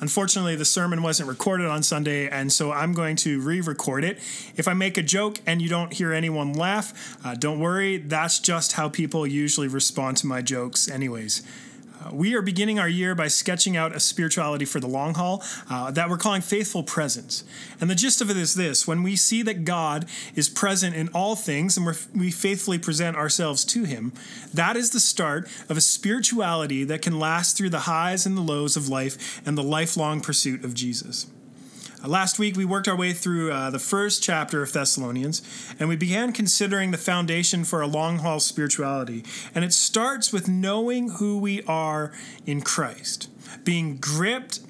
Unfortunately, the sermon wasn't recorded on Sunday, and so I'm going to re record it. If I make a joke and you don't hear anyone laugh, uh, don't worry, that's just how people usually respond to my jokes, anyways. We are beginning our year by sketching out a spirituality for the long haul uh, that we're calling faithful presence. And the gist of it is this when we see that God is present in all things and we faithfully present ourselves to Him, that is the start of a spirituality that can last through the highs and the lows of life and the lifelong pursuit of Jesus. Last week, we worked our way through uh, the first chapter of Thessalonians, and we began considering the foundation for a long haul spirituality. And it starts with knowing who we are in Christ, being gripped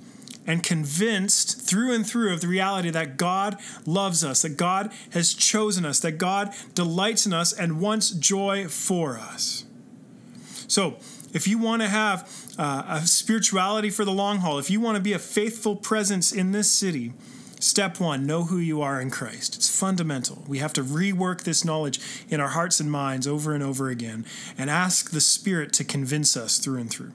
and convinced through and through of the reality that God loves us, that God has chosen us, that God delights in us and wants joy for us. So, if you want to have uh, a spirituality for the long haul, if you want to be a faithful presence in this city, step one know who you are in Christ. It's fundamental. We have to rework this knowledge in our hearts and minds over and over again and ask the Spirit to convince us through and through.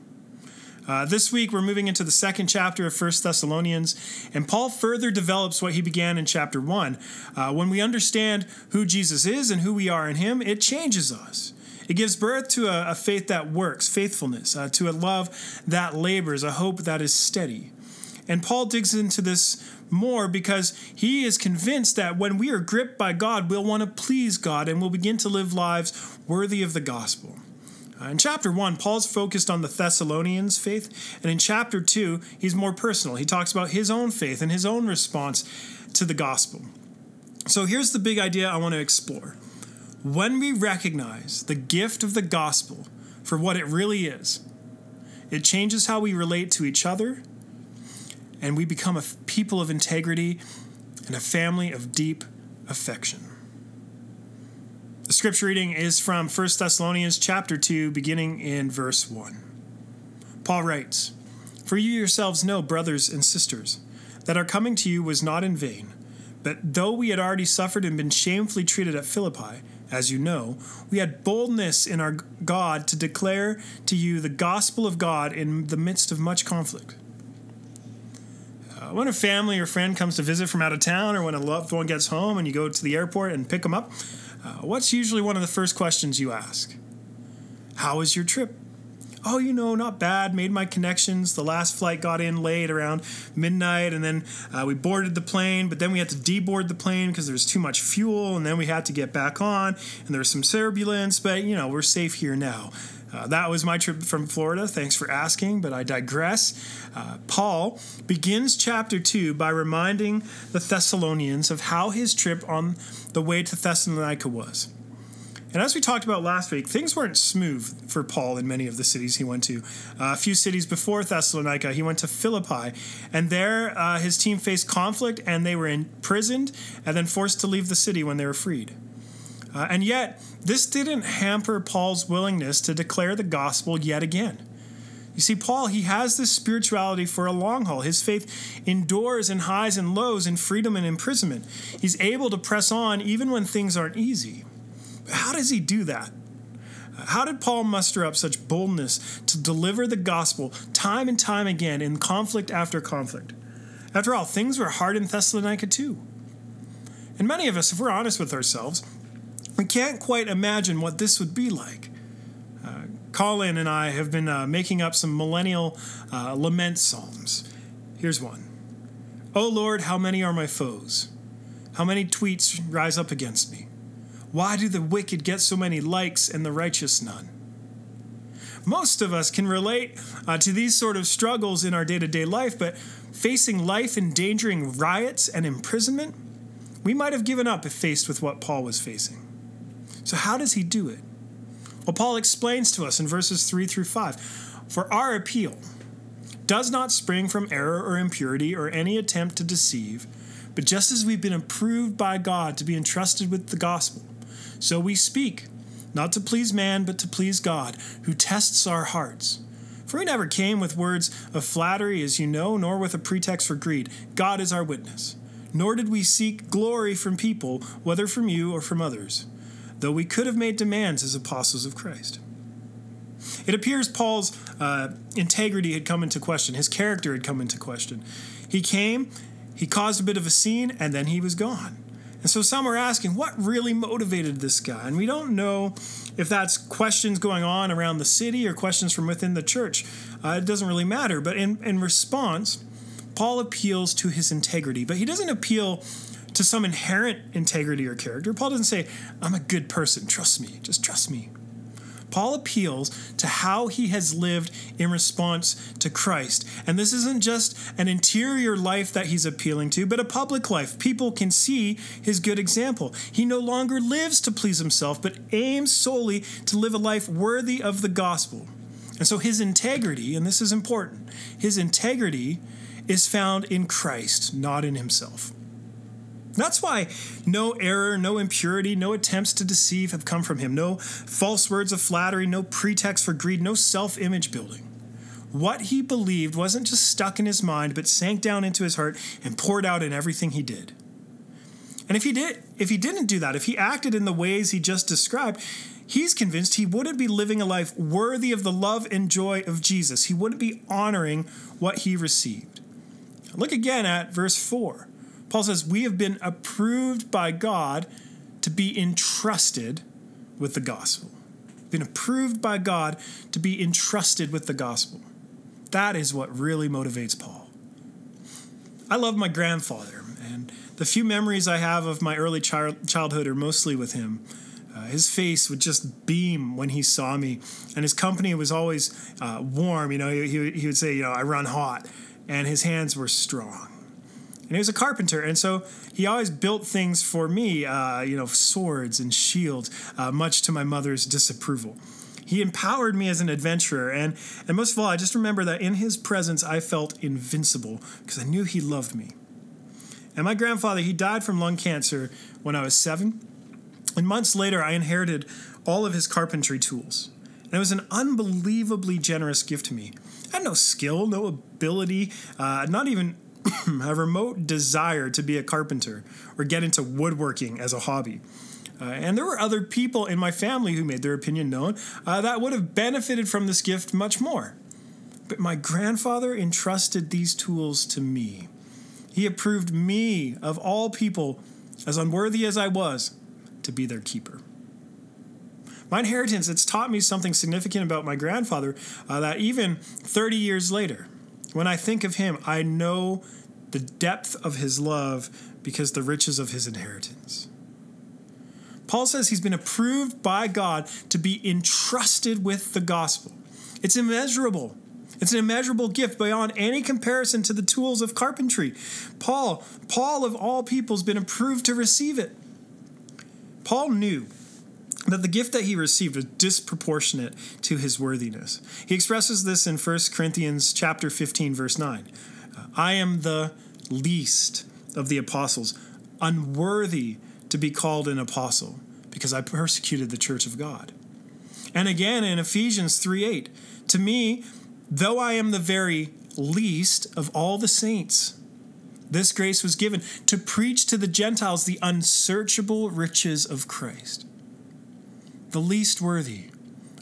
Uh, this week, we're moving into the second chapter of First Thessalonians, and Paul further develops what he began in chapter 1. Uh, when we understand who Jesus is and who we are in him, it changes us. It gives birth to a, a faith that works, faithfulness, uh, to a love that labors, a hope that is steady. And Paul digs into this more because he is convinced that when we are gripped by God, we'll want to please God and we'll begin to live lives worthy of the gospel. Uh, in chapter 1, Paul's focused on the Thessalonians' faith, and in chapter 2, he's more personal. He talks about his own faith and his own response to the gospel. So here's the big idea I want to explore when we recognize the gift of the gospel for what it really is, it changes how we relate to each other, and we become a people of integrity and a family of deep affection. The scripture reading is from 1 Thessalonians chapter 2 beginning in verse 1. Paul writes, "For you yourselves know, brothers and sisters, that our coming to you was not in vain, but though we had already suffered and been shamefully treated at Philippi, as you know, we had boldness in our God to declare to you the gospel of God in the midst of much conflict. Uh, when a family or friend comes to visit from out of town, or when a loved one gets home and you go to the airport and pick them up, uh, what's usually one of the first questions you ask? How was your trip? Oh, you know, not bad. Made my connections. The last flight got in late around midnight, and then uh, we boarded the plane. But then we had to deboard the plane because there was too much fuel, and then we had to get back on, and there was some turbulence. But you know, we're safe here now. Uh, that was my trip from Florida. Thanks for asking, but I digress. Uh, Paul begins chapter 2 by reminding the Thessalonians of how his trip on the way to Thessalonica was. And as we talked about last week, things weren't smooth for Paul in many of the cities he went to. Uh, a few cities before Thessalonica, he went to Philippi, and there uh, his team faced conflict and they were imprisoned and then forced to leave the city when they were freed. Uh, and yet, this didn't hamper Paul's willingness to declare the gospel yet again. You see, Paul, he has this spirituality for a long haul. His faith endures in highs and lows, in freedom and imprisonment. He's able to press on even when things aren't easy. How does he do that? How did Paul muster up such boldness to deliver the gospel time and time again in conflict after conflict? After all, things were hard in Thessalonica too. And many of us, if we're honest with ourselves, we can't quite imagine what this would be like. Uh, Colin and I have been uh, making up some millennial uh, lament psalms. Here's one Oh Lord, how many are my foes? How many tweets rise up against me? Why do the wicked get so many likes and the righteous none? Most of us can relate uh, to these sort of struggles in our day to day life, but facing life endangering riots and imprisonment, we might have given up if faced with what Paul was facing. So, how does he do it? Well, Paul explains to us in verses 3 through 5 For our appeal does not spring from error or impurity or any attempt to deceive, but just as we've been approved by God to be entrusted with the gospel so we speak, not to please man, but to please God, who tests our hearts. For we never came with words of flattery, as you know, nor with a pretext for greed. God is our witness. Nor did we seek glory from people, whether from you or from others, though we could have made demands as apostles of Christ. It appears Paul's uh, integrity had come into question, his character had come into question. He came, he caused a bit of a scene, and then he was gone. And so some are asking, what really motivated this guy? And we don't know if that's questions going on around the city or questions from within the church. Uh, it doesn't really matter. But in, in response, Paul appeals to his integrity, but he doesn't appeal to some inherent integrity or character. Paul doesn't say, I'm a good person, trust me, just trust me. Paul appeals to how he has lived in response to Christ. And this isn't just an interior life that he's appealing to, but a public life. People can see his good example. He no longer lives to please himself, but aims solely to live a life worthy of the gospel. And so his integrity, and this is important, his integrity is found in Christ, not in himself. That's why no error, no impurity, no attempts to deceive have come from him. No false words of flattery, no pretext for greed, no self image building. What he believed wasn't just stuck in his mind, but sank down into his heart and poured out in everything he did. And if he did, if he didn't do that, if he acted in the ways he just described, he's convinced he wouldn't be living a life worthy of the love and joy of Jesus. He wouldn't be honoring what he received. Look again at verse 4. Paul says, We have been approved by God to be entrusted with the gospel. Been approved by God to be entrusted with the gospel. That is what really motivates Paul. I love my grandfather, and the few memories I have of my early child- childhood are mostly with him. Uh, his face would just beam when he saw me, and his company was always uh, warm. You know, he, he would say, "You know, I run hot," and his hands were strong and he was a carpenter, and so he always built things for me, uh, you know, swords and shields, uh, much to my mother's disapproval. He empowered me as an adventurer, and, and most of all, I just remember that in his presence I felt invincible because I knew he loved me. And my grandfather, he died from lung cancer when I was seven, and months later I inherited all of his carpentry tools. And it was an unbelievably generous gift to me. I had no skill, no ability, uh, not even a remote desire to be a carpenter or get into woodworking as a hobby. Uh, and there were other people in my family who made their opinion known uh, that would have benefited from this gift much more. But my grandfather entrusted these tools to me. He approved me, of all people, as unworthy as I was, to be their keeper. My inheritance, it's taught me something significant about my grandfather uh, that even 30 years later, when I think of him, I know the depth of his love because the riches of his inheritance. Paul says he's been approved by God to be entrusted with the gospel. It's immeasurable. It's an immeasurable gift beyond any comparison to the tools of carpentry. Paul, Paul of all people, has been approved to receive it. Paul knew that the gift that he received was disproportionate to his worthiness. He expresses this in 1 Corinthians chapter 15 verse 9. I am the least of the apostles, unworthy to be called an apostle because I persecuted the church of God. And again in Ephesians 3 8, to me, though I am the very least of all the saints, this grace was given to preach to the Gentiles the unsearchable riches of Christ the least worthy,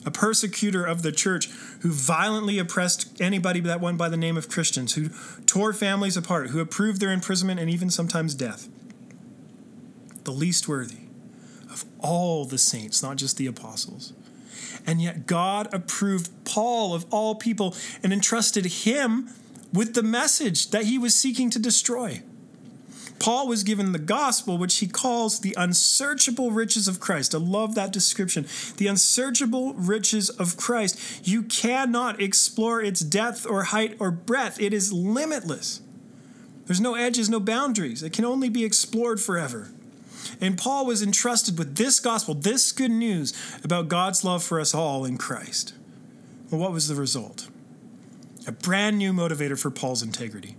a persecutor of the church who violently oppressed anybody that went by the name of Christians, who tore families apart, who approved their imprisonment and even sometimes death. The least worthy of all the saints, not just the apostles. And yet God approved Paul of all people and entrusted him with the message that he was seeking to destroy. Paul was given the gospel, which he calls the unsearchable riches of Christ. I love that description. The unsearchable riches of Christ. You cannot explore its depth or height or breadth, it is limitless. There's no edges, no boundaries. It can only be explored forever. And Paul was entrusted with this gospel, this good news about God's love for us all in Christ. Well, what was the result? A brand new motivator for Paul's integrity.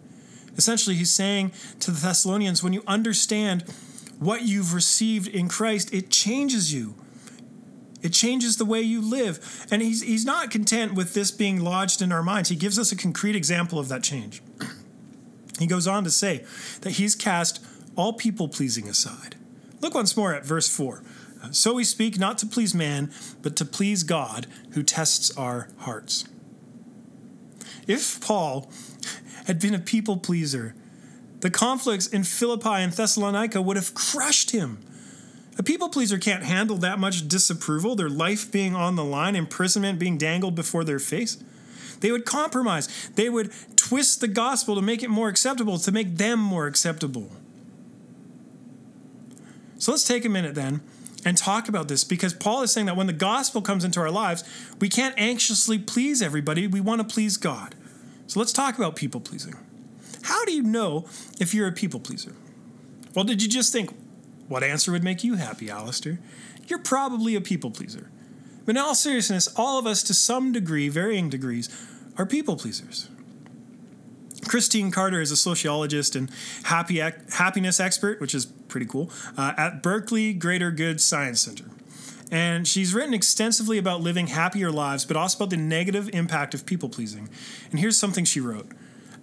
Essentially, he's saying to the Thessalonians when you understand what you've received in Christ, it changes you. It changes the way you live. And he's, he's not content with this being lodged in our minds. He gives us a concrete example of that change. He goes on to say that he's cast all people pleasing aside. Look once more at verse 4. So we speak not to please man, but to please God who tests our hearts. If Paul had been a people pleaser, the conflicts in Philippi and Thessalonica would have crushed him. A people pleaser can't handle that much disapproval, their life being on the line, imprisonment being dangled before their face. They would compromise. They would twist the gospel to make it more acceptable, to make them more acceptable. So let's take a minute then and talk about this because Paul is saying that when the gospel comes into our lives, we can't anxiously please everybody. We want to please God. So let's talk about people pleasing. How do you know if you're a people pleaser? Well, did you just think, what answer would make you happy, Alistair? You're probably a people pleaser. But in all seriousness, all of us, to some degree, varying degrees, are people pleasers. Christine Carter is a sociologist and happy, happiness expert, which is pretty cool, uh, at Berkeley Greater Good Science Center. And she's written extensively about living happier lives, but also about the negative impact of people pleasing. And here's something she wrote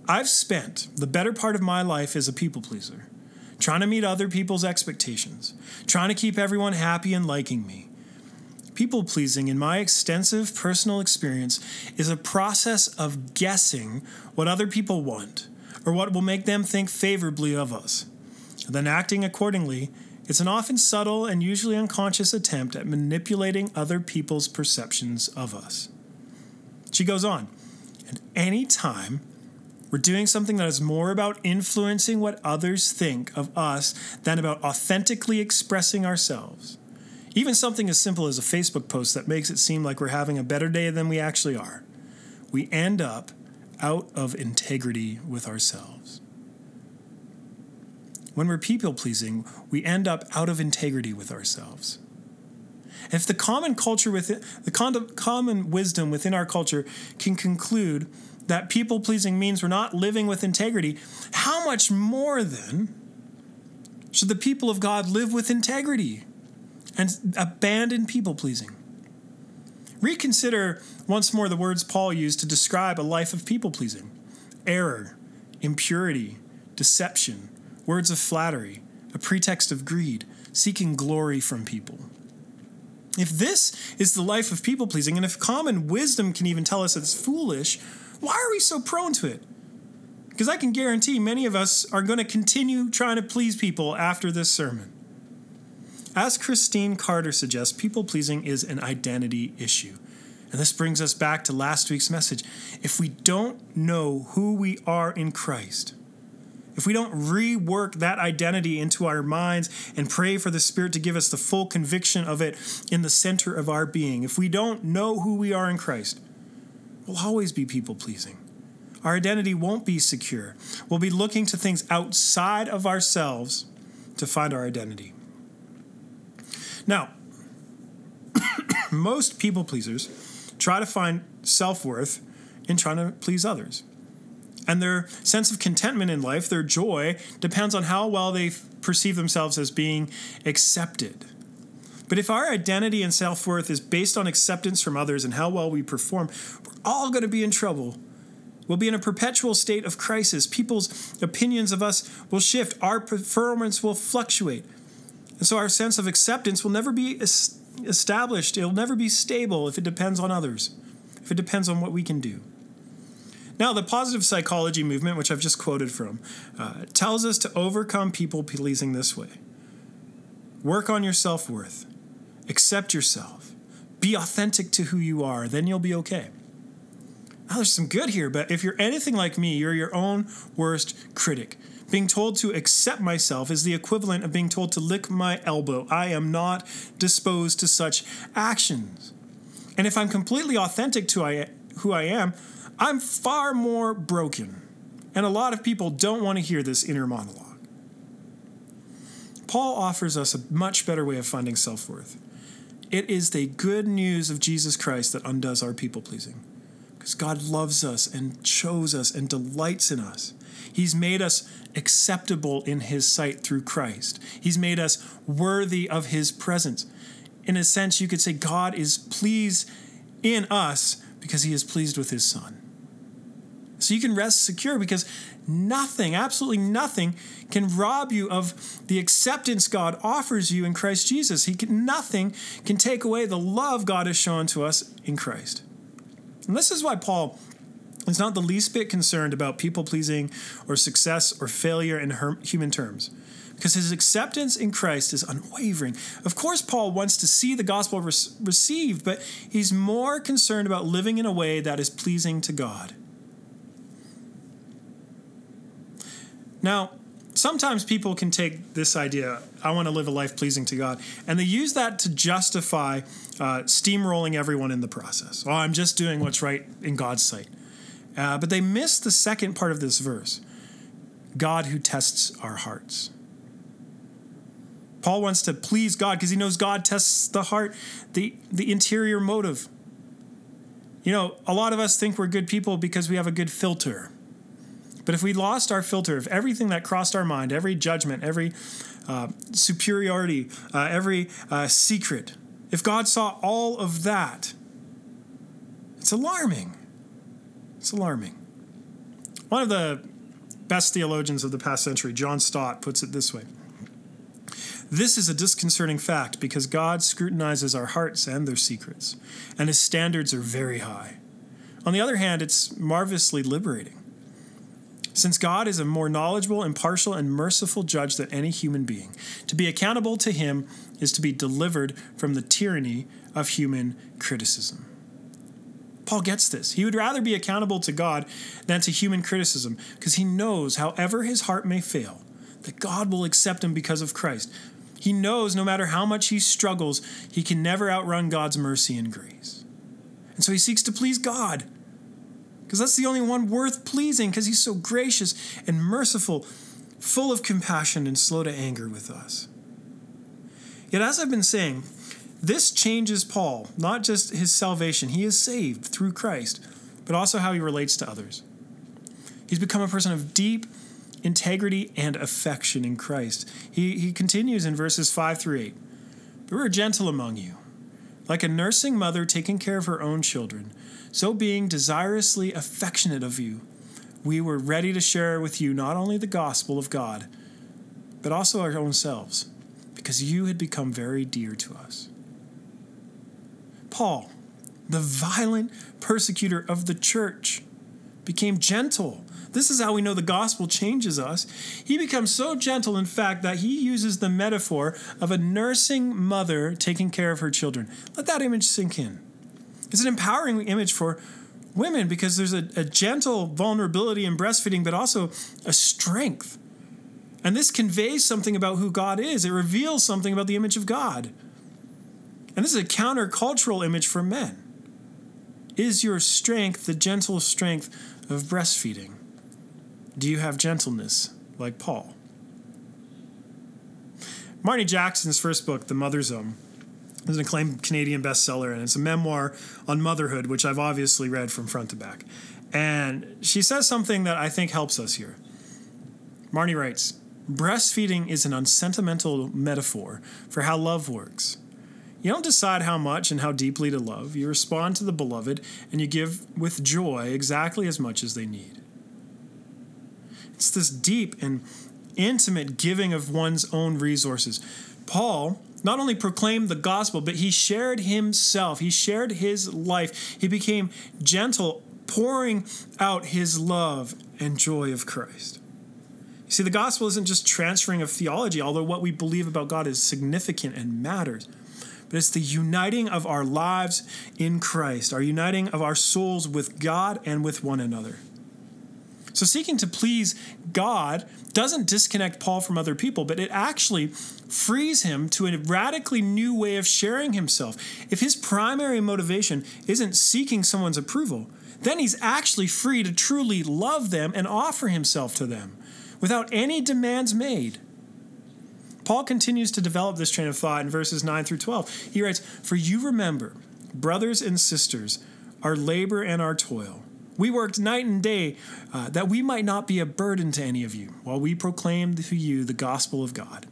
I've spent the better part of my life as a people pleaser, trying to meet other people's expectations, trying to keep everyone happy and liking me. People pleasing, in my extensive personal experience, is a process of guessing what other people want or what will make them think favorably of us, then acting accordingly. It's an often subtle and usually unconscious attempt at manipulating other people's perceptions of us. She goes on, and any time we're doing something that is more about influencing what others think of us than about authentically expressing ourselves, even something as simple as a Facebook post that makes it seem like we're having a better day than we actually are, we end up out of integrity with ourselves. When we're people pleasing, we end up out of integrity with ourselves. If the common culture within the common wisdom within our culture can conclude that people pleasing means we're not living with integrity, how much more then should the people of God live with integrity? and abandon people pleasing. Reconsider once more the words Paul used to describe a life of people pleasing error, impurity, deception, words of flattery, a pretext of greed, seeking glory from people. If this is the life of people pleasing, and if common wisdom can even tell us it's foolish, why are we so prone to it? Because I can guarantee many of us are going to continue trying to please people after this sermon. As Christine Carter suggests, people pleasing is an identity issue. And this brings us back to last week's message. If we don't know who we are in Christ, if we don't rework that identity into our minds and pray for the Spirit to give us the full conviction of it in the center of our being, if we don't know who we are in Christ, we'll always be people pleasing. Our identity won't be secure. We'll be looking to things outside of ourselves to find our identity. Now, most people pleasers try to find self worth in trying to please others. And their sense of contentment in life, their joy, depends on how well they perceive themselves as being accepted. But if our identity and self worth is based on acceptance from others and how well we perform, we're all going to be in trouble. We'll be in a perpetual state of crisis. People's opinions of us will shift, our performance will fluctuate. And so our sense of acceptance will never be established, it'll never be stable if it depends on others, if it depends on what we can do. Now, the positive psychology movement, which I've just quoted from, uh, tells us to overcome people pleasing this way work on your self worth, accept yourself, be authentic to who you are, then you'll be okay. Now, there's some good here, but if you're anything like me, you're your own worst critic. Being told to accept myself is the equivalent of being told to lick my elbow. I am not disposed to such actions. And if I'm completely authentic to I, who I am, I'm far more broken. And a lot of people don't want to hear this inner monologue. Paul offers us a much better way of finding self worth. It is the good news of Jesus Christ that undoes our people pleasing. Because God loves us and chose us and delights in us. He's made us acceptable in His sight through Christ. He's made us worthy of His presence. In a sense, you could say God is pleased in us because He is pleased with His Son. So you can rest secure because nothing, absolutely nothing, can rob you of the acceptance God offers you in Christ Jesus. He can, nothing can take away the love God has shown to us in Christ. And this is why Paul is not the least bit concerned about people pleasing or success or failure in human terms because his acceptance in Christ is unwavering. Of course, Paul wants to see the gospel re- received, but he's more concerned about living in a way that is pleasing to God. Now, sometimes people can take this idea, I want to live a life pleasing to God, and they use that to justify uh, steamrolling everyone in the process. Oh, I'm just doing what's right in God's sight. Uh, but they miss the second part of this verse God who tests our hearts. Paul wants to please God because he knows God tests the heart, the, the interior motive. You know, a lot of us think we're good people because we have a good filter. But if we lost our filter if everything that crossed our mind, every judgment, every uh, superiority, uh, every uh, secret, if God saw all of that, it's alarming. It's alarming. One of the best theologians of the past century, John Stott, puts it this way This is a disconcerting fact because God scrutinizes our hearts and their secrets, and his standards are very high. On the other hand, it's marvelously liberating. Since God is a more knowledgeable, impartial, and merciful judge than any human being, to be accountable to him is to be delivered from the tyranny of human criticism. Paul gets this. He would rather be accountable to God than to human criticism because he knows, however his heart may fail, that God will accept him because of Christ. He knows no matter how much he struggles, he can never outrun God's mercy and grace. And so he seeks to please God because that's the only one worth pleasing because he's so gracious and merciful, full of compassion and slow to anger with us. Yet, as I've been saying, this changes Paul, not just his salvation, he is saved through Christ, but also how he relates to others. He's become a person of deep integrity and affection in Christ. He, he continues in verses 5 through 8 But we're gentle among you, like a nursing mother taking care of her own children so, being desirously affectionate of you, we were ready to share with you not only the gospel of God, but also our own selves, because you had become very dear to us. Paul, the violent persecutor of the church, became gentle. This is how we know the gospel changes us. He becomes so gentle, in fact, that he uses the metaphor of a nursing mother taking care of her children. Let that image sink in. It's an empowering image for women because there's a, a gentle vulnerability in breastfeeding, but also a strength. And this conveys something about who God is. It reveals something about the image of God. And this is a countercultural image for men. Is your strength the gentle strength of breastfeeding? Do you have gentleness like Paul? Marni Jackson's first book, The Mother Zone, is an acclaimed Canadian bestseller, and it's a memoir on motherhood, which I've obviously read from front to back. And she says something that I think helps us here. Marni writes Breastfeeding is an unsentimental metaphor for how love works. You don't decide how much and how deeply to love. You respond to the beloved and you give with joy exactly as much as they need. It's this deep and intimate giving of one's own resources. Paul not only proclaimed the gospel, but he shared himself. He shared his life. He became gentle, pouring out his love and joy of Christ. You see, the gospel isn't just transferring of theology, although what we believe about God is significant and matters. But it's the uniting of our lives in Christ, our uniting of our souls with God and with one another. So, seeking to please God doesn't disconnect Paul from other people, but it actually frees him to a radically new way of sharing himself. If his primary motivation isn't seeking someone's approval, then he's actually free to truly love them and offer himself to them without any demands made. Paul continues to develop this train of thought in verses 9 through 12. He writes, For you remember, brothers and sisters, our labor and our toil we worked night and day uh, that we might not be a burden to any of you while we proclaimed to you the gospel of God.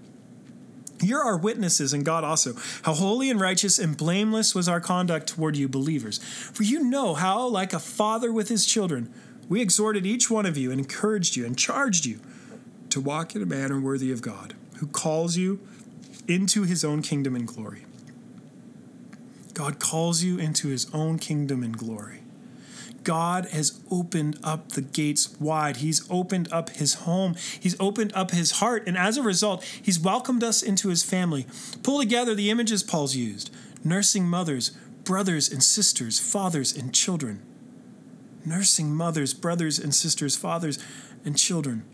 You're our witnesses, and God also, how holy and righteous and blameless was our conduct toward you believers. For you know how, like a father with his children, we exhorted each one of you and encouraged you and charged you to walk in a manner worthy of God, who calls you into his own kingdom and glory. God calls you into his own kingdom and glory. God has opened up the gates wide. He's opened up his home. He's opened up his heart. And as a result, he's welcomed us into his family. Pull together the images Paul's used nursing mothers, brothers and sisters, fathers and children. Nursing mothers, brothers and sisters, fathers and children.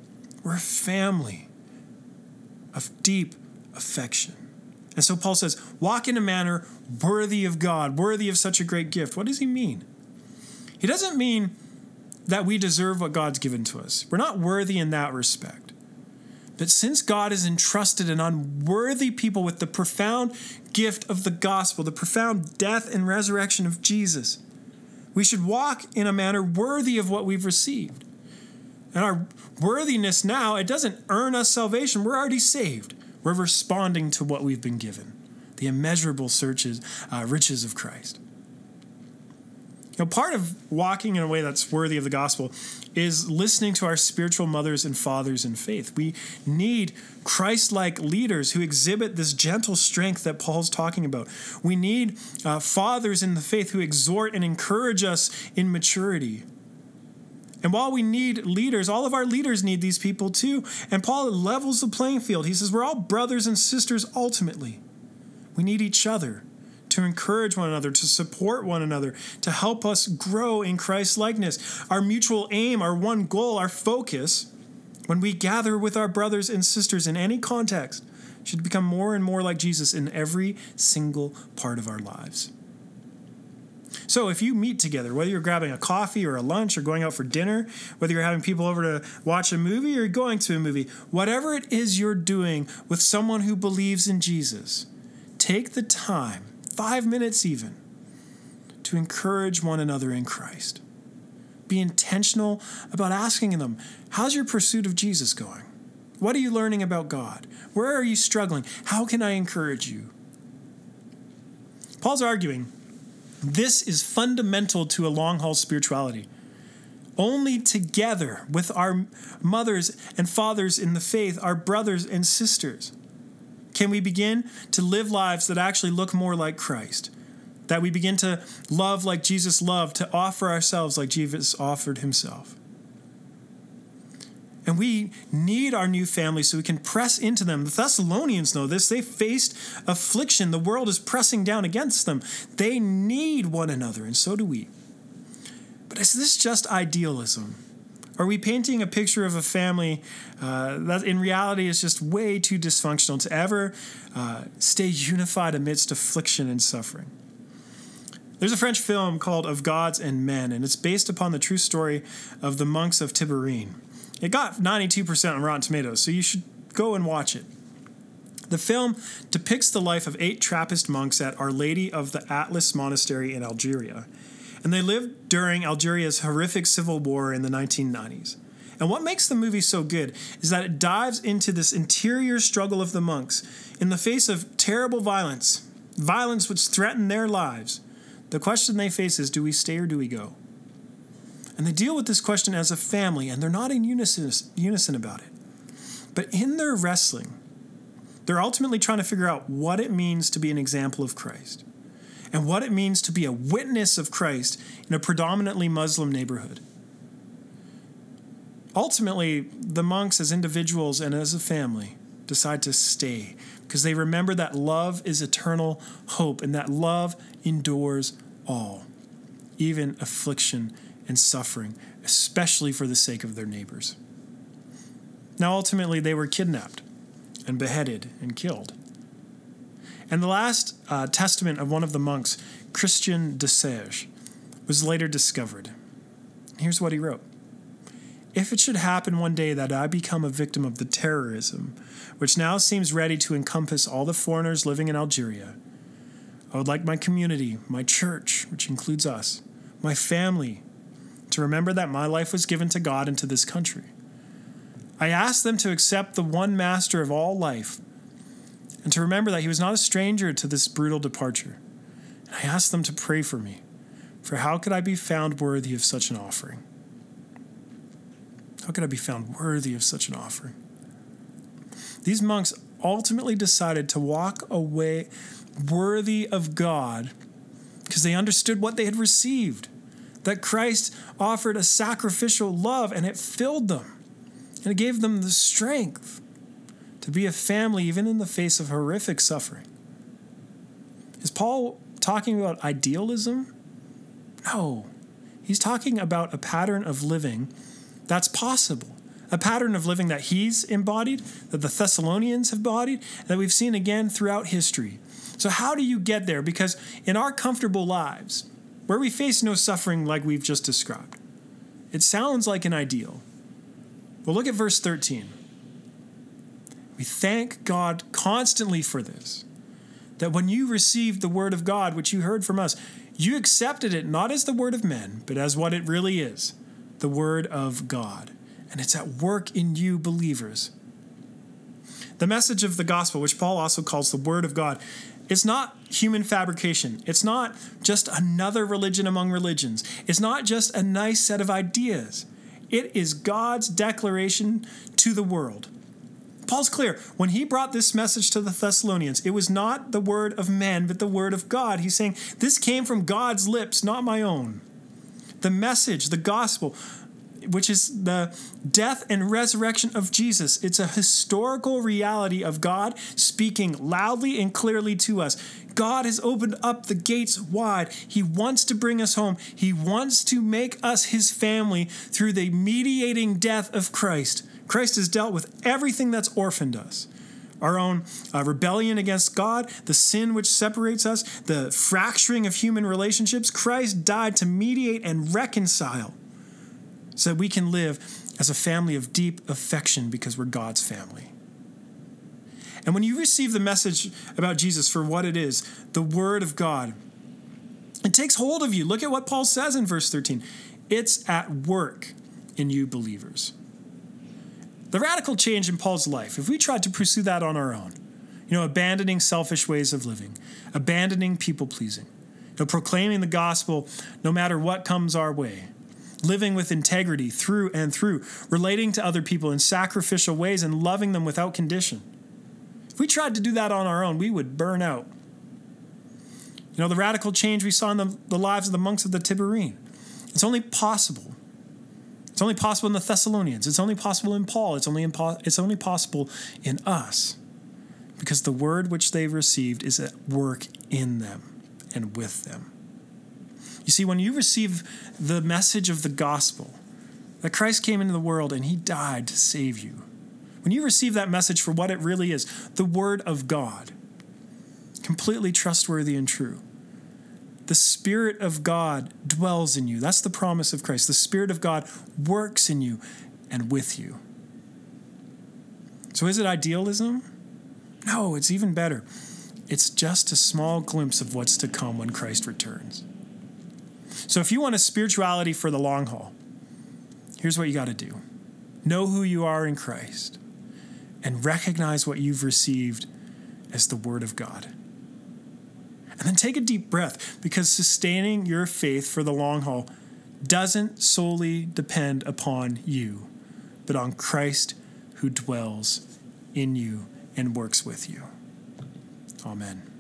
We're a family of deep affection. And so Paul says, walk in a manner worthy of God, worthy of such a great gift. What does he mean? He doesn't mean that we deserve what God's given to us. We're not worthy in that respect. But since God has entrusted an unworthy people with the profound gift of the gospel, the profound death and resurrection of Jesus, we should walk in a manner worthy of what we've received. And our worthiness now, it doesn't earn us salvation. We're already saved. We're responding to what we've been given the immeasurable searches, uh, riches of Christ. You know, part of walking in a way that's worthy of the gospel is listening to our spiritual mothers and fathers in faith. We need Christ like leaders who exhibit this gentle strength that Paul's talking about. We need uh, fathers in the faith who exhort and encourage us in maturity. And while we need leaders, all of our leaders need these people too. And Paul levels the playing field. He says, We're all brothers and sisters ultimately. We need each other to encourage one another, to support one another, to help us grow in Christ's likeness. Our mutual aim, our one goal, our focus, when we gather with our brothers and sisters in any context, should become more and more like Jesus in every single part of our lives. So, if you meet together, whether you're grabbing a coffee or a lunch or going out for dinner, whether you're having people over to watch a movie or going to a movie, whatever it is you're doing with someone who believes in Jesus, take the time five minutes even, to encourage one another in Christ. Be intentional about asking them, How's your pursuit of Jesus going? What are you learning about God? Where are you struggling? How can I encourage you? Paul's arguing this is fundamental to a long haul spirituality. Only together with our mothers and fathers in the faith, our brothers and sisters, can we begin to live lives that actually look more like Christ? That we begin to love like Jesus loved, to offer ourselves like Jesus offered himself. And we need our new family so we can press into them. The Thessalonians know this. They faced affliction. The world is pressing down against them. They need one another, and so do we. But is this just idealism? Are we painting a picture of a family uh, that in reality is just way too dysfunctional to ever uh, stay unified amidst affliction and suffering? There's a French film called Of Gods and Men, and it's based upon the true story of the monks of Tibhirine. It got 92% on Rotten Tomatoes, so you should go and watch it. The film depicts the life of eight Trappist monks at Our Lady of the Atlas Monastery in Algeria and they lived during Algeria's horrific civil war in the 1990s. And what makes the movie so good is that it dives into this interior struggle of the monks in the face of terrible violence, violence which threatened their lives. The question they face is do we stay or do we go? And they deal with this question as a family, and they're not in unison, unison about it. But in their wrestling, they're ultimately trying to figure out what it means to be an example of Christ and what it means to be a witness of Christ in a predominantly Muslim neighborhood. Ultimately, the monks, as individuals and as a family, decide to stay because they remember that love is eternal hope and that love endures all, even affliction and suffering, especially for the sake of their neighbors. Now, ultimately, they were kidnapped and beheaded and killed. And the last uh, testament of one of the monks, Christian de Chergé, was later discovered. Here's what he wrote If it should happen one day that I become a victim of the terrorism, which now seems ready to encompass all the foreigners living in Algeria, I would like my community, my church, which includes us, my family, to remember that my life was given to God and to this country. I ask them to accept the one master of all life and to remember that he was not a stranger to this brutal departure. And I asked them to pray for me, for how could I be found worthy of such an offering? How could I be found worthy of such an offering? These monks ultimately decided to walk away worthy of God because they understood what they had received that Christ offered a sacrificial love and it filled them and it gave them the strength to be a family even in the face of horrific suffering. Is Paul talking about idealism? No. He's talking about a pattern of living that's possible. A pattern of living that he's embodied, that the Thessalonians have embodied, that we've seen again throughout history. So, how do you get there? Because in our comfortable lives, where we face no suffering like we've just described, it sounds like an ideal. Well, look at verse 13. We thank God constantly for this, that when you received the word of God, which you heard from us, you accepted it not as the word of men, but as what it really is the word of God. And it's at work in you, believers. The message of the gospel, which Paul also calls the word of God, it's not human fabrication. It's not just another religion among religions. It's not just a nice set of ideas. It is God's declaration to the world. Paul's clear. When he brought this message to the Thessalonians, it was not the word of men, but the word of God. He's saying, This came from God's lips, not my own. The message, the gospel, which is the death and resurrection of Jesus. It's a historical reality of God speaking loudly and clearly to us. God has opened up the gates wide. He wants to bring us home. He wants to make us his family through the mediating death of Christ. Christ has dealt with everything that's orphaned us our own uh, rebellion against God, the sin which separates us, the fracturing of human relationships. Christ died to mediate and reconcile so that we can live as a family of deep affection because we're God's family. And when you receive the message about Jesus for what it is, the Word of God, it takes hold of you. Look at what Paul says in verse 13 it's at work in you believers. The radical change in Paul's life, if we tried to pursue that on our own, you know, abandoning selfish ways of living, abandoning people pleasing, you know, proclaiming the gospel no matter what comes our way, living with integrity through and through, relating to other people in sacrificial ways and loving them without condition. If we tried to do that on our own, we would burn out. You know, the radical change we saw in the, the lives of the monks of the Tibhirine, it's only possible. It's only possible in the Thessalonians. It's only possible in Paul. It's only, impo- it's only possible in us because the word which they've received is at work in them and with them. You see, when you receive the message of the gospel, that Christ came into the world and he died to save you, when you receive that message for what it really is, the Word of God, completely trustworthy and true, the Spirit of God dwells in you. That's the promise of Christ. The Spirit of God works in you and with you. So, is it idealism? No, it's even better. It's just a small glimpse of what's to come when Christ returns. So if you want a spirituality for the long haul, here's what you got to do know who you are in Christ and recognize what you've received as the Word of God. And then take a deep breath because sustaining your faith for the long haul doesn't solely depend upon you, but on Christ who dwells in you and works with you. Amen.